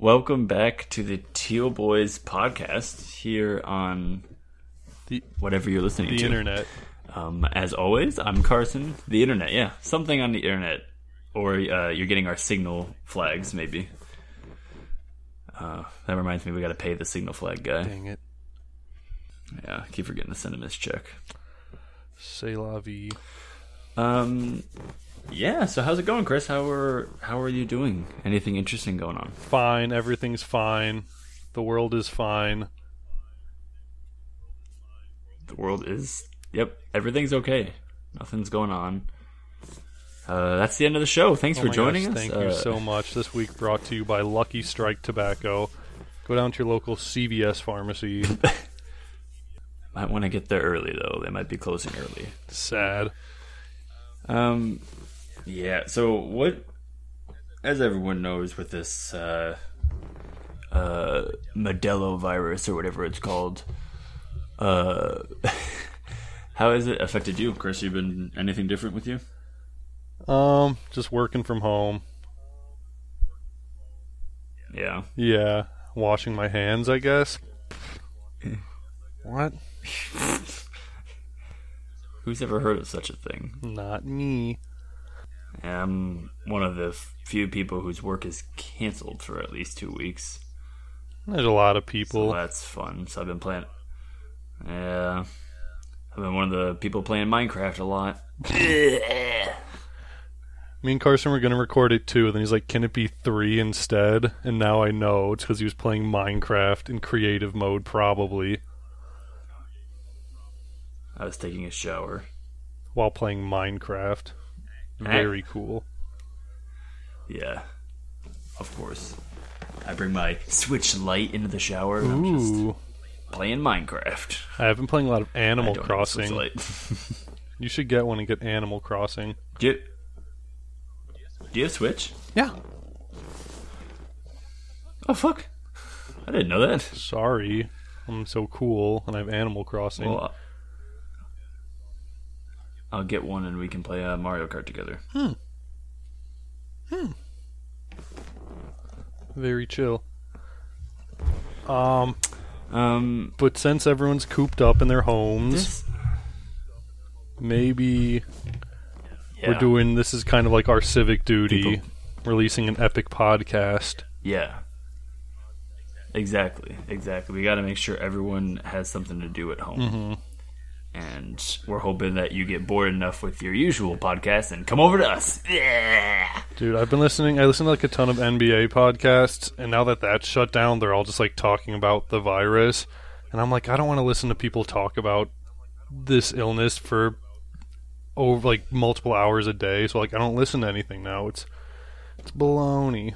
Welcome back to the Teal Boys podcast here on The- whatever you're listening to. The to. internet. Um, as always, I'm Carson. The internet, yeah, something on the internet, or uh, you're getting our signal flags, maybe. Uh, that reminds me, we got to pay the signal flag guy. Dang it. Yeah, keep forgetting to send him his check. C'est la vie. Um, yeah. So how's it going, Chris? How are how are you doing? Anything interesting going on? Fine. Everything's fine. The world is fine. The world is. Yep, everything's okay. Nothing's going on. Uh, that's the end of the show. Thanks Oh for joining gosh, us. Thank Uh, you so much. This week brought to you by Lucky Strike Tobacco. Go down to your local CVS pharmacy. Might want to get there early though. They might be closing early. Sad. Um, yeah. So what? As everyone knows, with this uh, uh, Modelo virus or whatever it's called, uh, how has it affected you, Chris? You been anything different with you? Um, just working from home. Yeah. Yeah. Washing my hands, I guess. what? Who's ever heard of such a thing? Not me. I'm one of the few people whose work is canceled for at least two weeks. There's a lot of So people. that's fun. So I've been playing. Yeah, I've been one of the people playing Minecraft a lot. Me and Carson were going to record it too, and then he's like, Can it be three instead? And now I know it's because he was playing Minecraft in creative mode, probably, I was taking a shower. while playing Minecraft. Very cool. Yeah, of course. I bring my Switch Lite into the shower. And I'm just playing Minecraft. I have been playing a lot of I Animal don't have a Switch Crossing. Lite. You should get one and get Animal Crossing. do, you, do you have Switch? Yeah. Oh fuck! I didn't know that. Sorry. I'm so cool, and I have Animal Crossing. Well, I'll get one and we can play uh, Mario Kart together. Hmm. Hmm. Very chill. Um, Um, but since everyone's cooped up in their homes, this, maybe yeah. we're doing this is kind of like our civic duty, People- releasing an epic podcast. Yeah. Exactly. Exactly. We got to make sure everyone has something to do at home. Mm-hmm. And we're hoping that you get bored enough with your usual podcast and come over to us. Yeah. Dude, I've been listening. I listen to like a ton of NBA podcasts, and now that that's shut down, they're all just like talking about the virus. And I'm like, I don't want to listen to people talk about this illness for over like multiple hours a day. So like, I don't listen to anything now. It's it's baloney.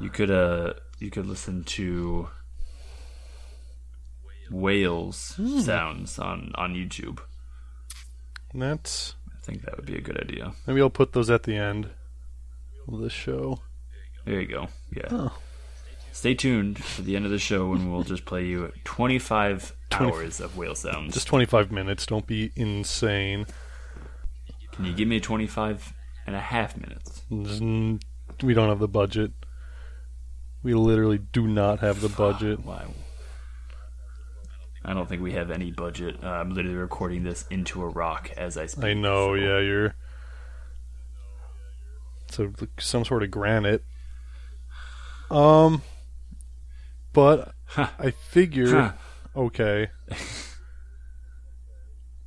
You could uh you could listen to whales Hmm. sounds on on YouTube. And that's I think that would be a good idea. maybe I'll put those at the end of the show. There you go. Yeah. Oh. Stay tuned for the end of the show when we'll just play you 25 20 hours of whale sounds. Just 25 minutes. Don't be insane. Can you give me 25 and a half minutes? Mm, We don't have the budget. We literally do not have the budget. Why? I don't think we have any budget. Uh, I'm literally recording this into a rock as I speak. I know, so- yeah, you're. So some sort of granite. Um, but Huh. I figure Huh. okay.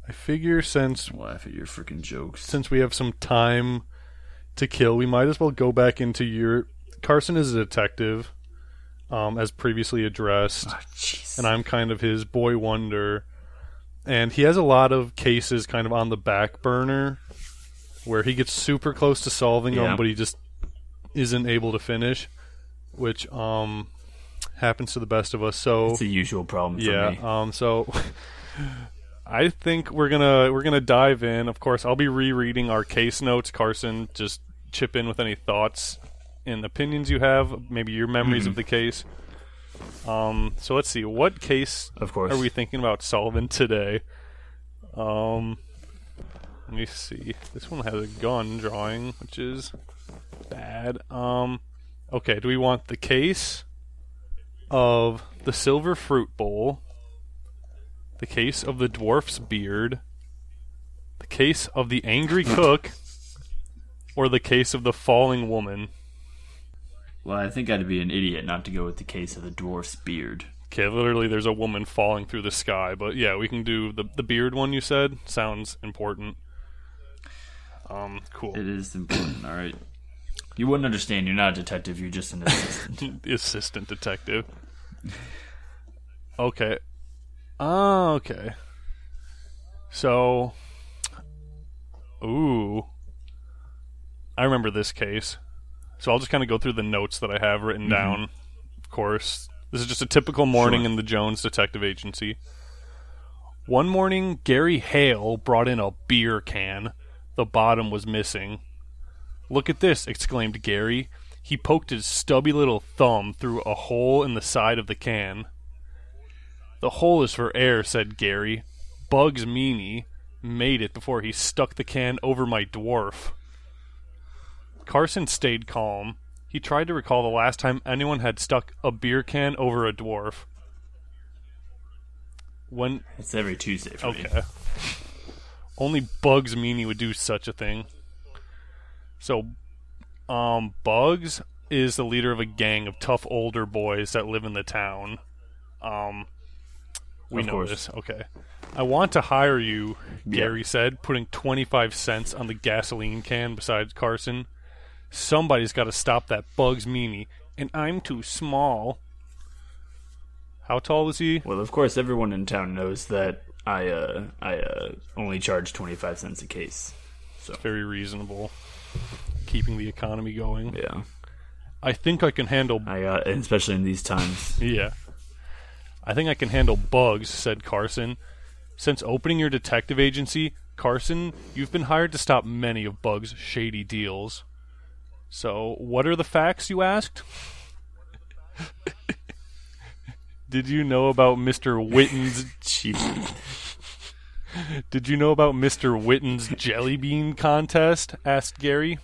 I figure since Laugh at your freaking jokes. since we have some time to kill, we might as well go back into your. Carson is a detective, um, as previously addressed jeez. and I'm kind of his boy wonder. And he has a lot of cases kind of on the back burner where he gets super close to solving Yeah. them, but he just isn't able to finish, which um happens to the best of us. So it's the usual problem for yeah, me. um so I think we're gonna we're gonna dive in. Of course, I'll be rereading our case notes. Carson, just chip in with any thoughts and opinions you have, maybe your memories Mm-hmm. of the case. Um, so let's see, what case Of course. are we thinking about solving today? Um, let me see. This one has a gun drawing, which is bad. Um, Okay, do we want the case of the silver fruit bowl, the case of the dwarf's beard, the case of the angry cook, or the case of the falling woman? Well, I think I'd be an idiot not to go with the case of the dwarf's beard. Okay, literally, there's a woman falling through the sky, but yeah, we can do the the beard one. You said sounds important. Um, cool. It is important, all right. You wouldn't understand. You're not a detective. You're just an assistant. assistant detective. Okay. Oh, okay. So, ooh, I remember this case. So I'll just kind of go through the notes that I have written mm-hmm. down. Of course, this is just a typical morning Sure. in the Jones Detective Agency. One morning, Gary Hale brought in a beer can. The bottom was missing. Look at this, exclaimed Gary. He poked his stubby little thumb through a hole in the side of the can. The hole is for air, said Gary. Bugs Meany made it before he stuck the can over my dwarf. Carson stayed calm. He tried to recall the last time anyone had stuck a beer can over a dwarf. When it's every Tuesday for me. Okay. Only Bugs Meany would do such a thing. So, um, Bugs is the leader of a gang of tough older boys that live in the town. Um, we Of know course. this. Okay. I want to hire you, Yeah. Gary said, putting 25 cents on the gasoline can besides Carson. Somebody's got to stop that Bugs Meany, and I'm too small. How tall is he? Well, of course, everyone in town knows that I uh I uh only charge twenty five cents a case. So very reasonable. Keeping the economy going. Yeah, I think I can handle. I uh, especially in these times. Yeah. I think I can handle bugs, said Carson. Since opening your detective agency, Carson, you've been hired to stop many of Bug's shady deals. So, what are the facts, you asked? Did you know about Mr. Witten's. Did you know about Mr. Witten's jelly bean contest? asked Gary.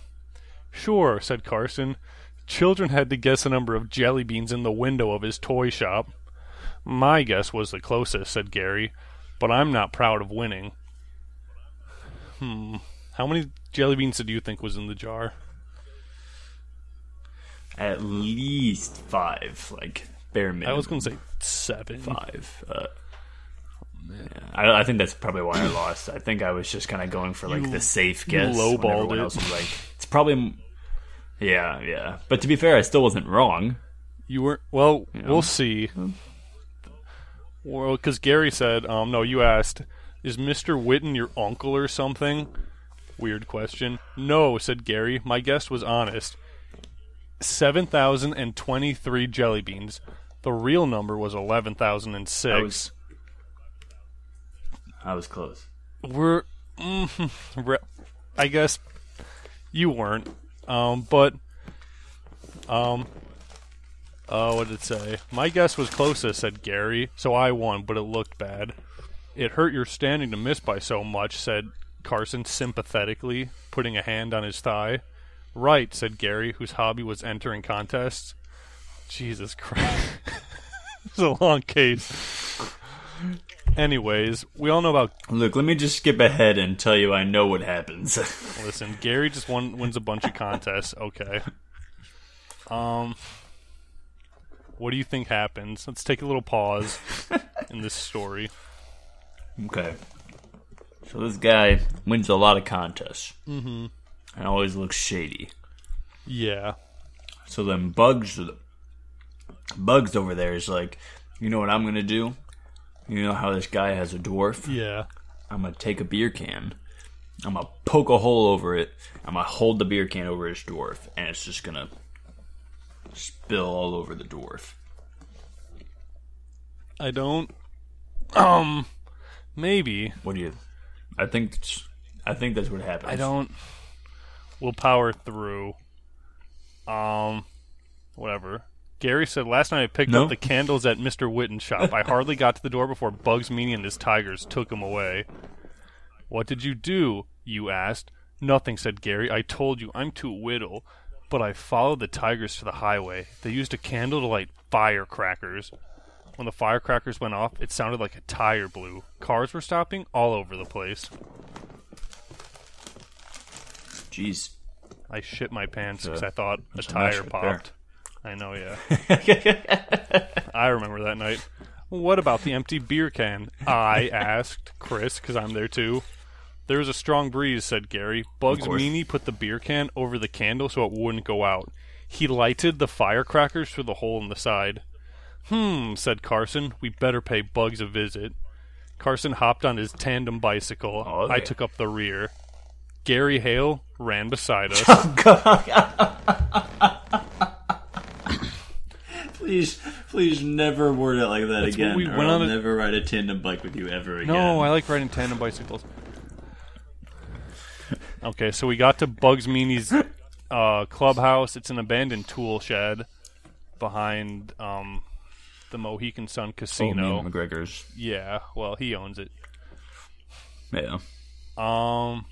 Sure, said Carson. Children had to guess the number of jelly beans in the window of his toy shop. My guess was the closest, said Gary, but I'm not proud of winning. Hmm. How many jelly beans did you think was in the jar? At least five, like bare minimum. I was going to say seven. five. Uh, yeah. I, I think that's probably why I lost. I think I was just kind of going for like You- the safe guess. lowballed it. else was like, it's probably. Yeah, yeah. But to be fair, I still wasn't wrong. You were well. know? We'll see. Well, because Gary said, um, no, you asked, is Mister Witten your uncle or something? Weird question. No, said Gary. My guest was honest. Seven thousand and twenty-three jelly beans. The real number was eleven thousand and I was. I was close. We're, mm, I guess, you weren't. Um, but, um, uh, what did it say? My guess was closest, said Gary, so I won, but it looked bad. It hurt your standing to miss by so much, said Carson sympathetically, putting a hand on his thigh. Right, said Gary, whose hobby was entering contests. Jesus Christ. it's a long case. Anyways, we all know about Look, let me just skip ahead and tell you I know what happens. Listen, Gary just won, wins a bunch of contests. Okay. Um, what do you think happens? Let's take a little pause in this story. okay. So this guy wins a lot of contests. Mm-hmm. And always looks shady. Yeah. So then Bugs, Bugs over there is like, you know what I'm gonna do? You know how this guy has a dwarf? Yeah. I'm gonna take a beer can. I'm gonna poke a hole over it. I'm gonna hold the beer can over his dwarf, and it's just gonna spill all over the dwarf. I don't. Um, maybe. What do you? I think. I think that's what happens. I don't. We'll power through. Um, whatever. Gary said last night I picked No. up the candles at Mr. Witten's shop. I hardly got to the door before Bugs Meany and his tigers took him away. What did you do? You asked. Nothing, said Gary. I told you I'm too whittle. but I followed the tigers to the highway. They used a candle to light firecrackers. When the firecrackers went off, it sounded like a tire blew. Cars were stopping all over the place. Jeez. I shit my pants because I thought a tire mess right there. popped. I know, yeah. I remember that night. What about the empty beer can? I asked Chris because I'm there too. There was a strong breeze, said Gary. Bugs. Meany put the beer can over the candle so it wouldn't go out. He lighted the firecrackers through the hole in the side. Hmm, said Carson. We better pay Bugs a visit. Carson hopped on his tandem bicycle. Oh, I took up the rear. Gary Hale ran beside us. Please, please never word it like that That's again. we or went I'll on a- never ride a tandem bike with you ever again. No, I like riding tandem bicycles. Okay, so we got to Bugs Meany's uh, clubhouse. It's an abandoned tool shed behind um, the Mohegan Sun oh, Casino. and McGregor's. yeah, well, he owns it. Yeah. Um,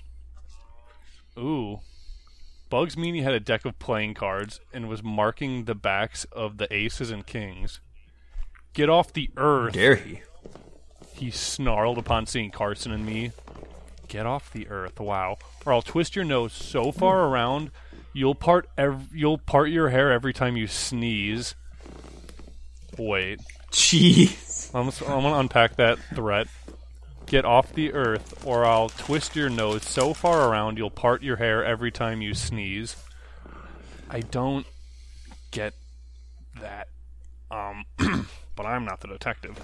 ooh, Bugs Meany had a deck of playing cards and was marking the backs of the aces and kings. Get off the earth! Dare he? He snarled upon seeing Carson and me. Get off the earth, wow! Or I'll twist your nose so far around you'll part ev- you'll part your hair every time you sneeze. Wait, Jeez. I'm, I'm gonna unpack that threat. Get off the earth, or I'll twist your nose so far around you'll part your hair every time you sneeze. I don't get that. Um, but I'm not the detective.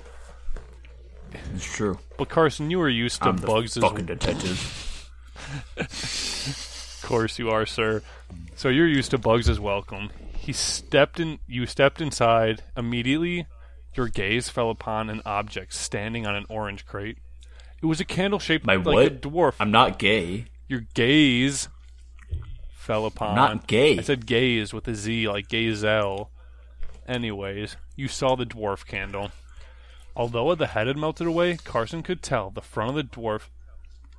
It's true. But Carson, you were used to I'm the bugs as fucking detective. Of course you are, sir. So you're used to bugs as welcome. He stepped in. You stepped inside. Immediately, your gaze fell upon an object standing on an orange crate. It was a candle shaped My like what? a dwarf. I'm not gay. your gaze fell upon. Not gay. I said gaze with a Z, like gazelle. Anyways, you saw the dwarf candle. Although the head had melted away, Carson could tell the front of the dwarf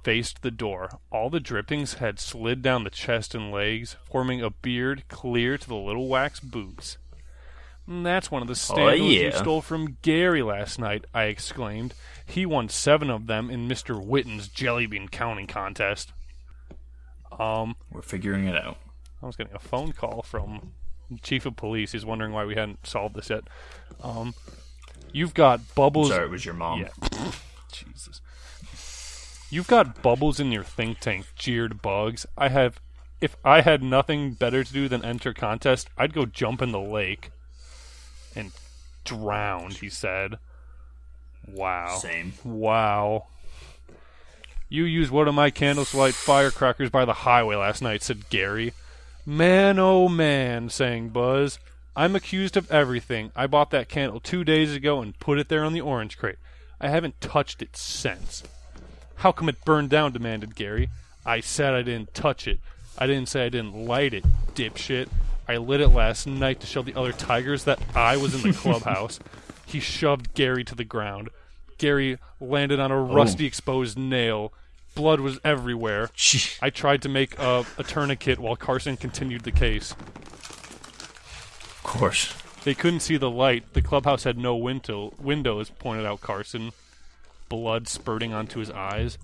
faced the door. All the drippings had slid down the chest and legs, forming a beard clear to the little wax boots. "Mm, That's one of the standals you yeah. stole from Gary last night, I exclaimed. He won seven of them in Mr. Witten's jellybean counting contest. Um, We're figuring it out. I was getting a phone call from chief of police. He's wondering why we hadn't solved this yet. Um, you've got bubbles. Sorry, it was your mom. Yeah. Jesus. You've got bubbles in your think tank, jeered Bugs. I have. If I had nothing better to do than enter contest, I'd go jump in the lake and drown. He said. Wow. Same. Wow. You used one of my candles to light firecrackers by the highway last night, said Gary. Man, oh man, sang Bugs. I'm accused of everything. I bought that candle two days ago and put it there on the orange crate. I haven't touched it since. How come it burned down? demanded Gary. I said I didn't touch it. I didn't say I didn't light it, dipshit. I lit it last night to show the other tigers that I was in the clubhouse. he shoved Gary to the ground. Gary landed on a oh. rusty exposed nail. Blood was everywhere. Gee. I tried to make a, a tourniquet while Carson continued the case. Of course. They couldn't see the light. The clubhouse had no window, windows, pointed out Carson. Blood spurting onto his eyes.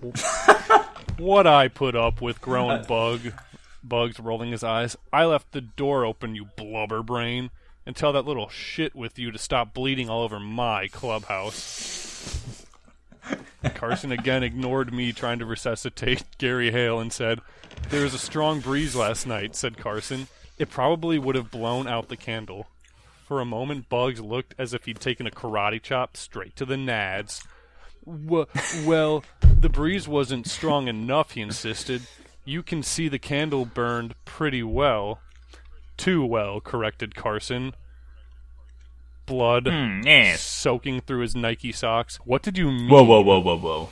what I put up with, groaned Bug. Bugs rolling his eyes. I left the door open, you blubber brain, and tell that little shit with you to stop bleeding all over my clubhouse. Carson again ignored me trying to resuscitate Gary Hale and said, There was a strong breeze last night, said Carson. It probably would have blown out the candle. For a moment, Bugs looked as if he'd taken a karate chop straight to the nads. W- well, the breeze wasn't strong enough, he insisted. You can see the candle burned pretty well. Too well, corrected Carson. Blood Mm, yes. soaking through his Nike socks. What did you mean? Whoa, whoa, whoa, whoa, whoa.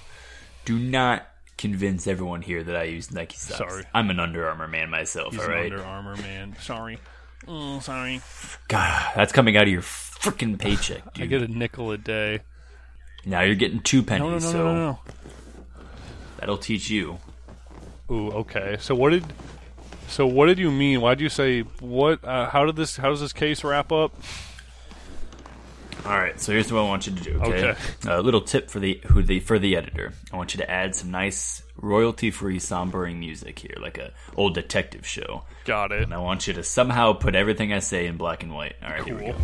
Do not convince everyone here that I use Nike socks. Sorry. I'm an Under Armour man myself, He's all right? an Under Armour man. Sorry. Oh, sorry. God, that's coming out of your freaking paycheck, dude. I get a nickel a day. now you're getting two pennies, No, no, no, so no, no, that'll teach you. Ooh, okay. So what did So what did you mean? Why did you say what? Uh, how did this? How does this case wrap up? All right, so here's what I want you to do. Okay, Okay. a little tip for the who the for the editor. I want you to add some nice royalty-free sombering music here, like a old detective show. Got it. And I want you to somehow put everything I say in black and white. All right, here we Cool. go.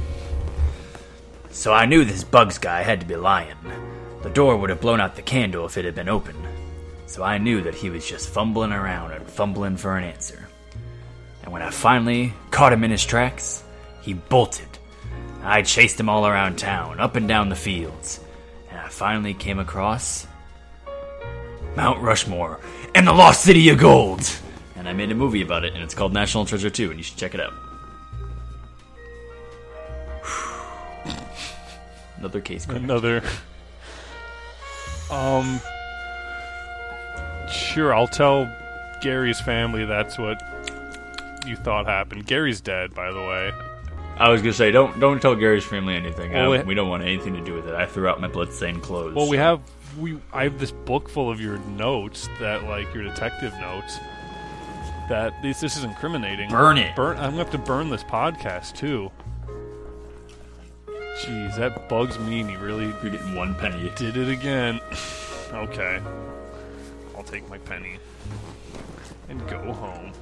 So I knew this Bugs guy had to be lying. The door would have blown out the candle if it had been open. So I knew that he was just fumbling around and fumbling for an answer. And when I finally caught him in his tracks, he bolted. I chased him all around town, up and down the fields, and I finally came across Mount Rushmore and the Lost City of Gold. And I made a movie about it, and it's called National Treasure 2, and you should check it out. Another case. crack. Another. Um. Sure, I'll tell Gary's family that's what you thought happened. Gary's dead, by the way. I was gonna say, don't don't tell Gary's family anything. Well, I- we- we don't want anything to do with it. I threw out my bloodstained clothes. Well, we have we. I have this book full of your notes that, like, your detective notes. That this this is incriminating. Burn it. Burn. I'm gonna have to burn this podcast too. Jeez, that bugs me. And he really You're getting one penny. did it again. okay, I'll take my penny and go home.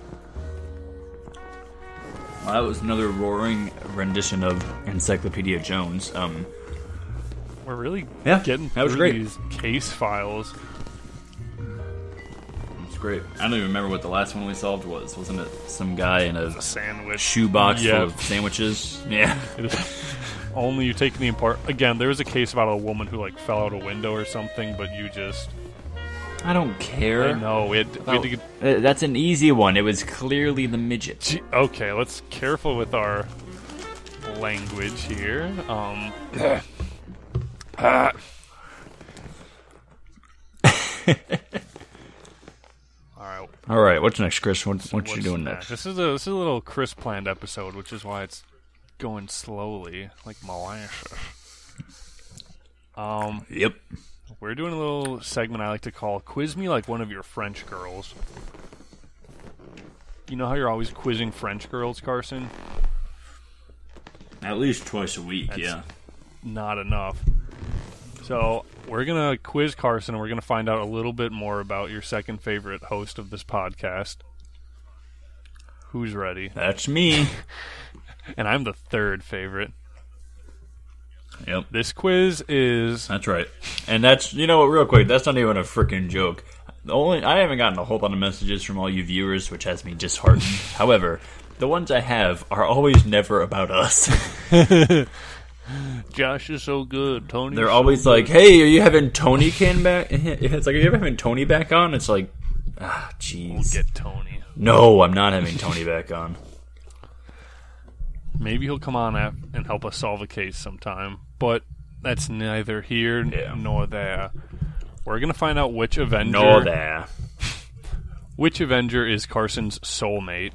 Well, that was another roaring rendition of Encyclopedia Jones. Um, We're really Yeah, getting that was great. these case files. it's great. I don't even remember what the last one we solved was. Wasn't it some guy in a A sandwich. shoebox Yeah. full of sandwiches? Yeah. Only you taking the impart. Again, there was a case about a woman who like fell out a window or something, but you just. I don't care. I know we had, we had to get. Uh, that's an easy one. It was clearly the midget. Gee, Okay, let's careful with our language here. Um. ah. All right. All right, what's next, Chris? What, what you what's doing next? next? This is a this is a little Chris planned episode, which is why it's going slowly, like molasses. Um, Yep. We're doing a little segment I like to call "Quiz Me Like One of Your French Girls." You know how you're always quizzing French girls, Carson? At least twice a week. That's- Not enough. So we're gonna quiz Carson, and we're gonna find out a little bit more about your second favorite host of this podcast. Who's ready? That's me. And I'm the third favorite. Yep. This quiz is That's right. And that's you know what, real quick, that's not even a freaking joke. The only I haven't gotten a whole lot of messages from all you viewers, which has me disheartened. However, the ones I have are always never about us. Josh is so good. Tony, They're always like, "Hey, are you having Tony can back?" It's like, "Are you ever having Tony back on?" It's like, ah, jeez. we'll get Tony. No, I'm not having Tony back on. Maybe he'll come on and help us solve a case sometime. But that's neither here Yeah. nor there. We're gonna find out which Avenger, No, there. which Avenger is Carson's soulmate.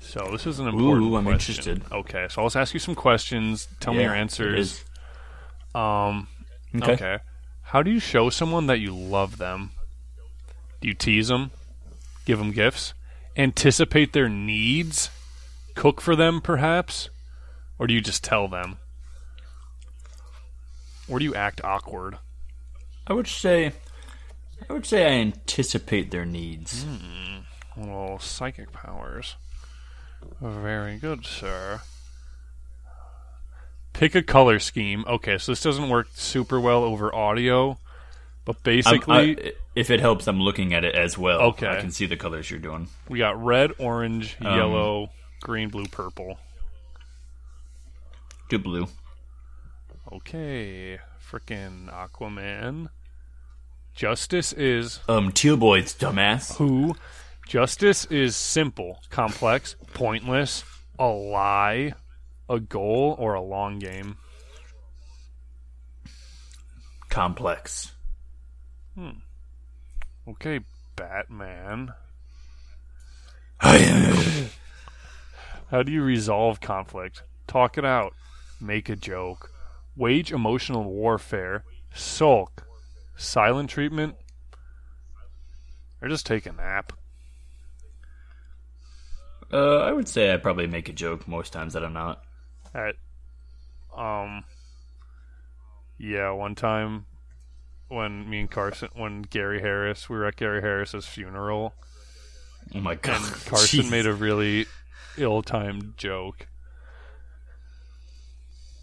So this is an important. Ooh, I'm question. interested. Okay, so let's ask you some questions. Tell me your answers. Um, Okay. okay. How do you show someone that you love them? Do you tease them? Give them gifts? Anticipate their needs? Cook for them, perhaps? Or do you just tell them? Or do you act awkward? I would say, I would say I anticipate their needs. Little psychic powers. Very good, sir. Pick a color scheme. Okay, so this doesn't work super well over audio, but basically, I- if it helps, I'm looking at it as well. Okay. I can see the colors you're doing. we got red, orange, Um, yellow, green, blue, purple. Do blue. Okay, frickin' Aquaman. Justice is Um, teal boys, dumbass. who? Justice is simple, complex, pointless, a lie, a goal, or a long game. Complex. Hmm. Okay, Batman. How do you resolve conflict? Talk it out. Make a joke. Wage emotional warfare. Sulk. Silent treatment. Or just take a nap. Uh, I would say I probably make a joke most times that I'm not. All right. um, yeah, one time when me and Carson, when Gary Harris, we were at Gary Harris's funeral, Oh my god, Carson Jeez. made a really ill-timed joke.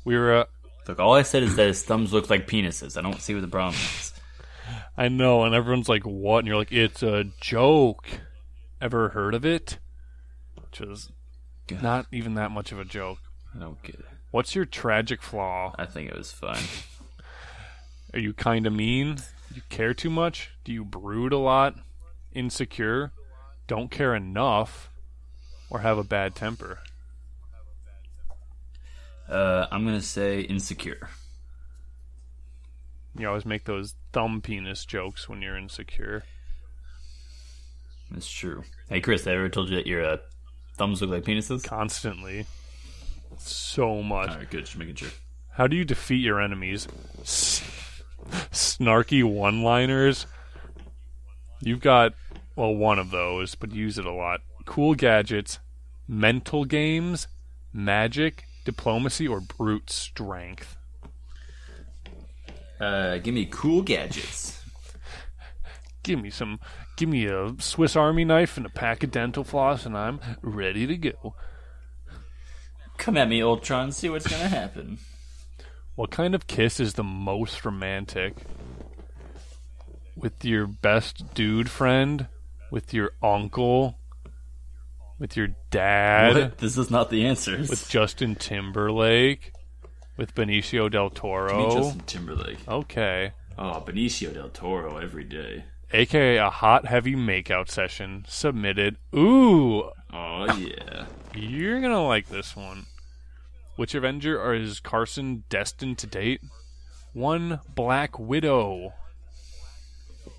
We were, uh, Look, all I said is that his thumbs look like penises. I don't see what the problem is. I know, and everyone's like, "What?" And you're like, "It's a joke." Ever heard of it? Which is God. not even that much of a joke. I don't get it. What's your tragic flaw? I think it was fun. Are you kind of mean? You care too much? Do you brood a lot? Insecure? Don't care enough? Or have a bad temper? Uh, I'm gonna say insecure. You always make those thumb penis jokes when you're insecure. That's true. Hey, Chris, I ever told you that your uh, thumbs look like penises? Constantly. So much. All right, good. Just making sure. How do you defeat your enemies? S- snarky one liners? You've got, well, one of those, but you use it a lot. Cool gadgets, mental games, magic, diplomacy, or brute strength. Uh, give me cool gadgets. Give me some, give me a Swiss Army knife and a pack of dental floss, and I'm ready to go. Come at me, Ultron. See what's gonna happen. What kind of kiss is the most romantic? With your best dude friend? With your uncle? With your dad? What? This is not the answers. With Justin Timberlake? With Benicio del Toro? Justin Timberlake. Okay. Oh, Benicio del Toro every day. AKA a hot, heavy makeout session submitted. Ooh, Oh yeah. you're gonna like this one. Which Avenger are is Carson destined to date? One Black Widow.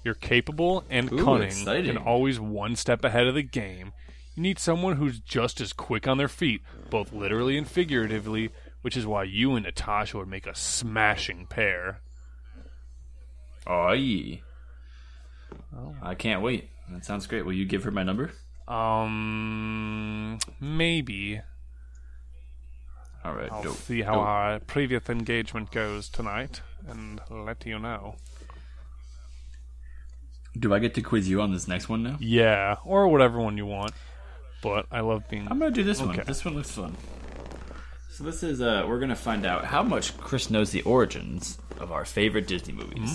You're capable and Ooh, cunning, exciting. and always one step ahead of the game. You need someone who's just as quick on their feet, both literally and figuratively, which is why you and Natasha would make a smashing pair. Oh yeah. I can't wait. That sounds great. Will you give her my number? Um, maybe. All right. I'll dope. see how Dope. our previous engagement goes tonight and let you know. Do I get to quiz you on this next one now? Yeah, or whatever one you want. But I love being. I'm gonna do this one. This one looks fun. So this is uh we're gonna find out how much Chris knows the origins of our favorite Disney movies.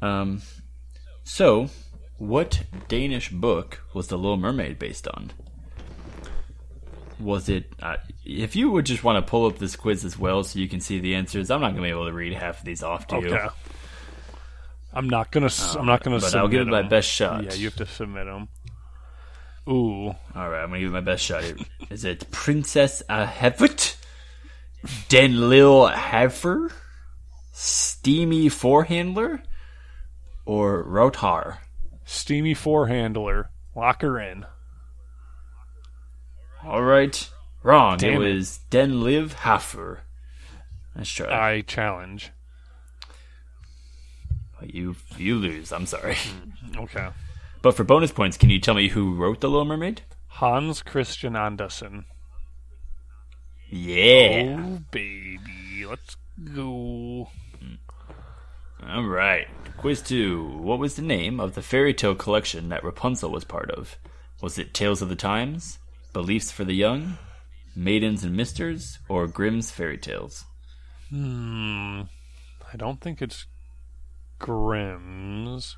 Um so what Danish book was the Little Mermaid based on? Was it uh, if you would just want to pull up this quiz as well so you can see the answers, I'm not gonna be able to read half of these off to you. Okay. I'm not gonna. I'm not gonna. but I'll give it my 'em. best shot. Yeah, you have to submit them. Ooh, All right, I'm gonna give it my best shot here. Is it Princess Ahevut, Den Lil Haver, Steamy Forehandler, or Rotar? steamy four handler. Lock her in. All right, wrong. Damn it it. was Den Liv Hafer. Let's try. I challenge. you you lose. I'm sorry. Hmm. Okay. But for bonus points, can you tell me who wrote The Little Mermaid? Hans Christian Andersen. Yeah. Oh baby, let's go. All right. Quiz two. What was the name of the fairy tale collection that Rapunzel was part of? Was it Tales of the Times, Beliefs for the Young, Maidens and Misters, or Grimm's Fairy Tales? Hmm. I don't think it's Grimm's,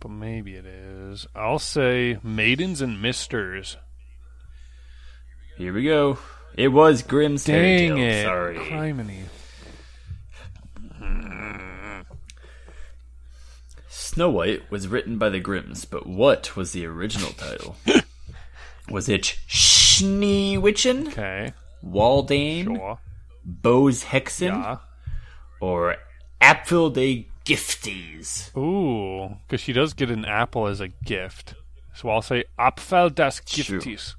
but maybe it is. I'll say Maidens and Misters. Here we go. It was Grimm's Fairy Dang Tales. it! Sorry. Criminy. Snow White was written by the Grimms, but what was the original title? was it Schneewittchen, Okay, Waldane, sure. Bose Hexen, Yeah. or Apfel de Gifties? Ooh, because she does get an apple as a gift. So I'll say Apfel das True. Giftis.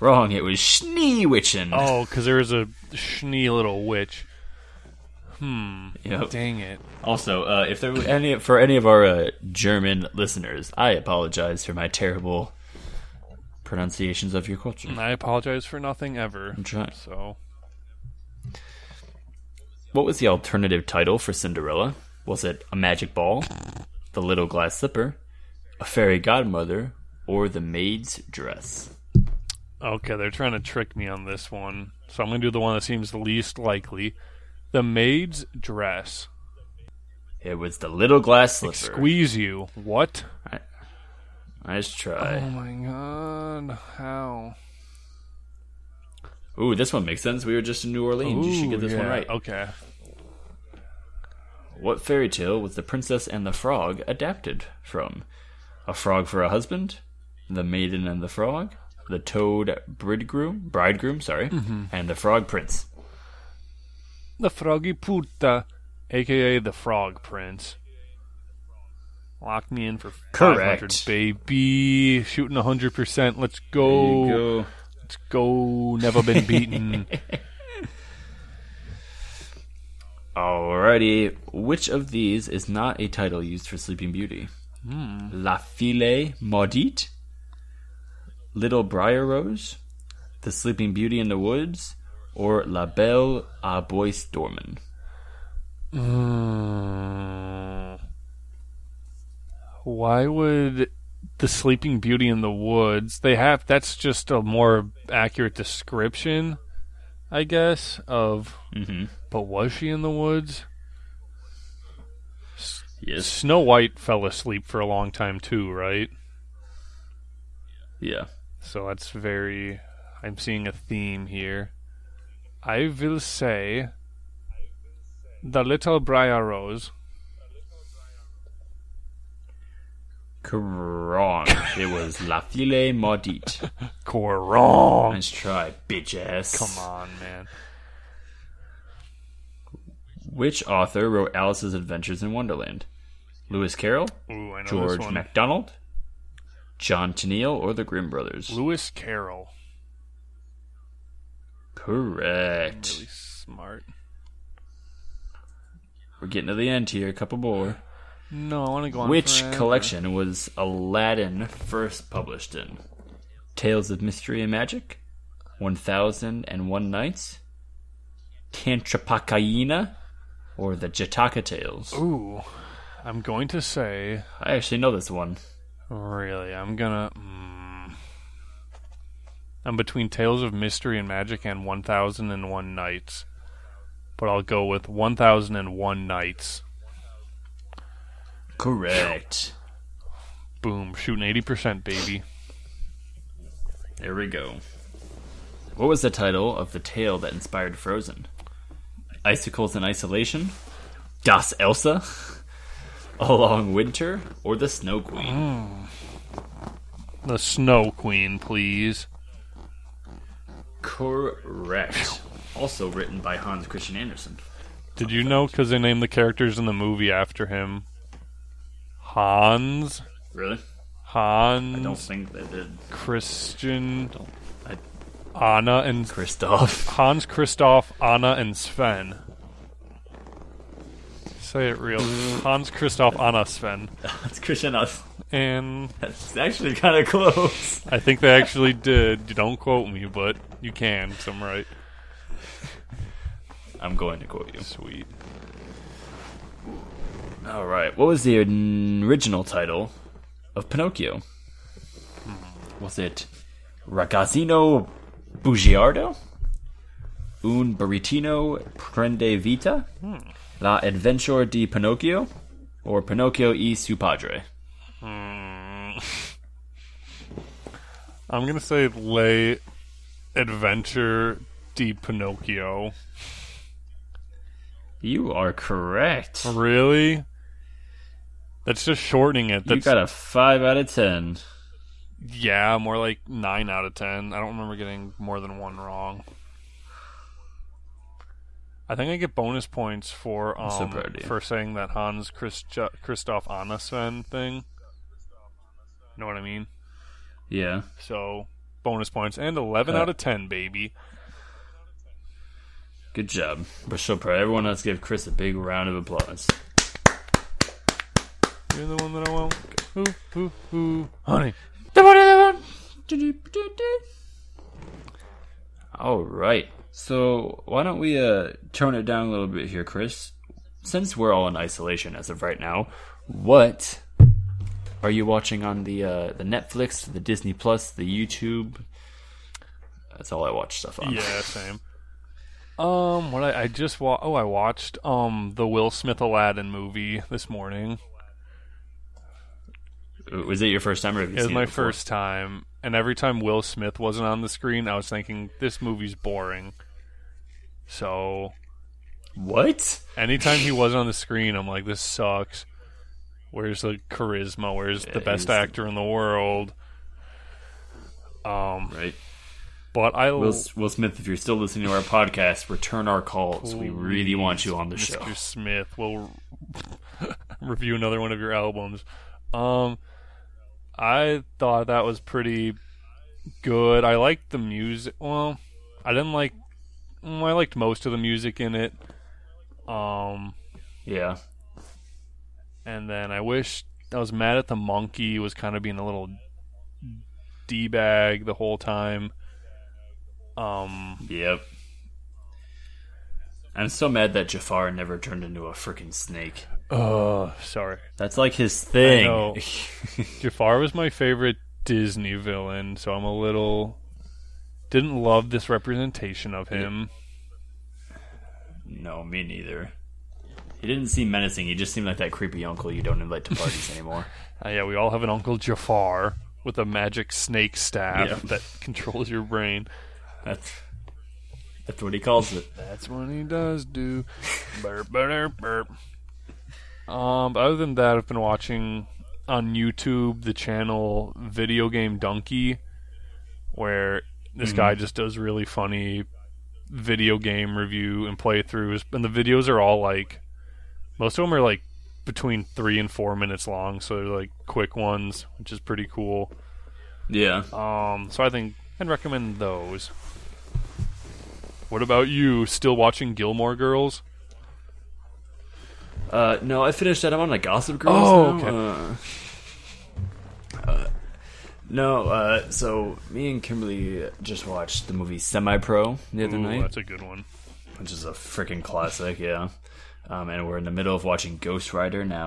Wrong. It was Schneewittchen. Oh, because there was a schnee little witch. Hmm. Yep. Dang it. Also, uh, if there were any for any of our uh, German listeners, I apologize for my terrible pronunciations of your culture. I apologize for nothing ever. I'm trying. So What was the alternative title for Cinderella? Was it a magic ball, the little glass slipper, a fairy godmother, or the maid's dress? okay, they're trying to trick me on this one. So I'm gonna do the one that seems the least likely. The maid's dress. It was the little glass slipper. Squeeze you. What? I, nice try. Oh my god. How? Ooh, this one makes sense. We were just in New Orleans. you should get Ooh, this one right. Okay. What fairy tale was the Princess and the Frog adapted from? A Frog for a Husband, The Maiden and the Frog, The Toad Bridegroom, Bridegroom, sorry, Mm-hmm. and The Frog Prince. The Froggy Puta, aka the Frog Prince. Lock me in for 500, Correct. baby. Shooting 100%. Let's There go. Go. Never been beaten. Alrighty, which of these is not a title used for Sleeping Beauty? Hmm. La Fille Maudite, Little Briar Rose, The Sleeping Beauty in the Woods, or La Belle à Bois Dormant? Mm. Why would the Sleeping Beauty in the Woods? They have. That's just a more accurate description, I guess, of. Mm-hmm. But was she in the woods? Yes. Snow White fell asleep for a long time too, right? Yeah. So that's very. I'm seeing a theme here. I will say. The Little Briar Rose. Wrong. it was La Fille Maudite. Wrong. Nice try, bitch ass. Come on, man. Which author wrote Alice's Adventures in Wonderland? Lewis Carroll, Ooh, I know George. MacDonald, John Tenniel, or the Grimm brothers? Lewis Carroll. Correct. Really smart. We're getting to the end here. A couple more. No, I want to go on. Which forever. collection was Aladdin first published in? Tales of Mystery and Magic, One Thousand and One Nights, Tantrapakaina, or the Jataka Tales? Ooh, I'm going to say. I actually know this one. Really, I'm gonna. Mm, I'm between Tales of Mystery and Magic and 1001 Nights. But I'll go with 1001 Nights. Correct. Boom, shooting 80%, baby. There we go. What was the title of the tale that inspired Frozen? Icicles in Isolation, Das Elsa, A Long Winter, or The Snow Queen? Mm. The Snow Queen, please. Correct. Also written by Hans Christian Andersen. Did you know because they named the characters in the movie after him? Hans. Really? Hans. I don't think they did. Christian. I, Anna and Kristoff. Hans Kristoff, Anna, and Sven. Say it real. Hans Kristoff, Anna, Sven. That's Christian. Andersen. And That's actually kind of close. I think they actually did. You don't quote me, but you can, 'cause I'm right. I'm going to quote you. Sweet. All right. What was the original title of Pinocchio? Was it Ragazzino Bugiardo? Un Baritino Prende Vita? La Adventure di Pinocchio? Or Pinocchio e su padre? Hmm. I'm gonna say Lay Adventure di Pinocchio. You are correct. Really? That's just shortening it. You That's got a 5 out of 10. yeah, more like nine out of ten. I don't remember getting more than one wrong. I think I get bonus points for um so you. for saying that Hans Christ- Kristoff Anna Sven thing. Know what I mean? Yeah. So bonus points and eleven Uh, out of ten, baby. Good job. We're so proud. Everyone, let's give Chris a big round of applause. You're the one that I want. Ooh, ooh, ooh. Honey. All right. So why don't we uh tone it down a little bit here, Chris? Since we're all in isolation as of right now, what are you watching on the uh, the Netflix, the Disney Plus, the YouTube? That's all I watch stuff on. Yeah, same. Um, what I, I just wa- oh I watched um the Will Smith Aladdin movie this morning. Was it your first time, or have you It was my it first time, and every time Will Smith wasn't on the screen, I was thinking this movie's boring. So What? anytime he wasn't on the screen, I'm like, this sucks. Where's the charisma? Where's the best actor in the world? Um, Right. but I Will, Will Smith, if you're still listening to our podcast, return our calls. We really want you on the show. Mr. Smith we'll review another one of your albums. Um, I thought that was pretty good. I liked the music. Well, I didn't like. mm, I liked most of the music in it. Um, Yeah. and then I wish I was mad at the monkey. Was kind of being a little d bag the whole time. Um, Yep. I'm so mad that Jafar never turned into a freaking snake. Oh, sorry. That's like his thing. Jafar was my favorite Disney villain, so I'm a little didn't love this representation of him. no, me neither. He didn't seem menacing. He just seemed like that creepy uncle you don't invite to parties anymore. Uh, yeah, we all have an Uncle Jafar with a magic snake staff that controls your brain. That's that's what he calls it. That's what he does do. burp, burp, burp. Um, but other than that, I've been watching on YouTube the channel Video Game Dunkey, where this guy just does really funny video game review and playthroughs, and the videos are all like most of them are like between three and four minutes long, so they're like quick ones, which is pretty cool. Yeah. Um, so I think I'd recommend those. What about you? Still watching Gilmore Girls? Uh, no, I finished that. I'm on a Gossip Girls Oh, now. Uh, uh, no, uh, so me and Kimberly just watched the movie Semi Pro the other Ooh, night, that's a good one. which is a freaking classic, yeah. Um, and we're in the middle of watching Ghost Rider now.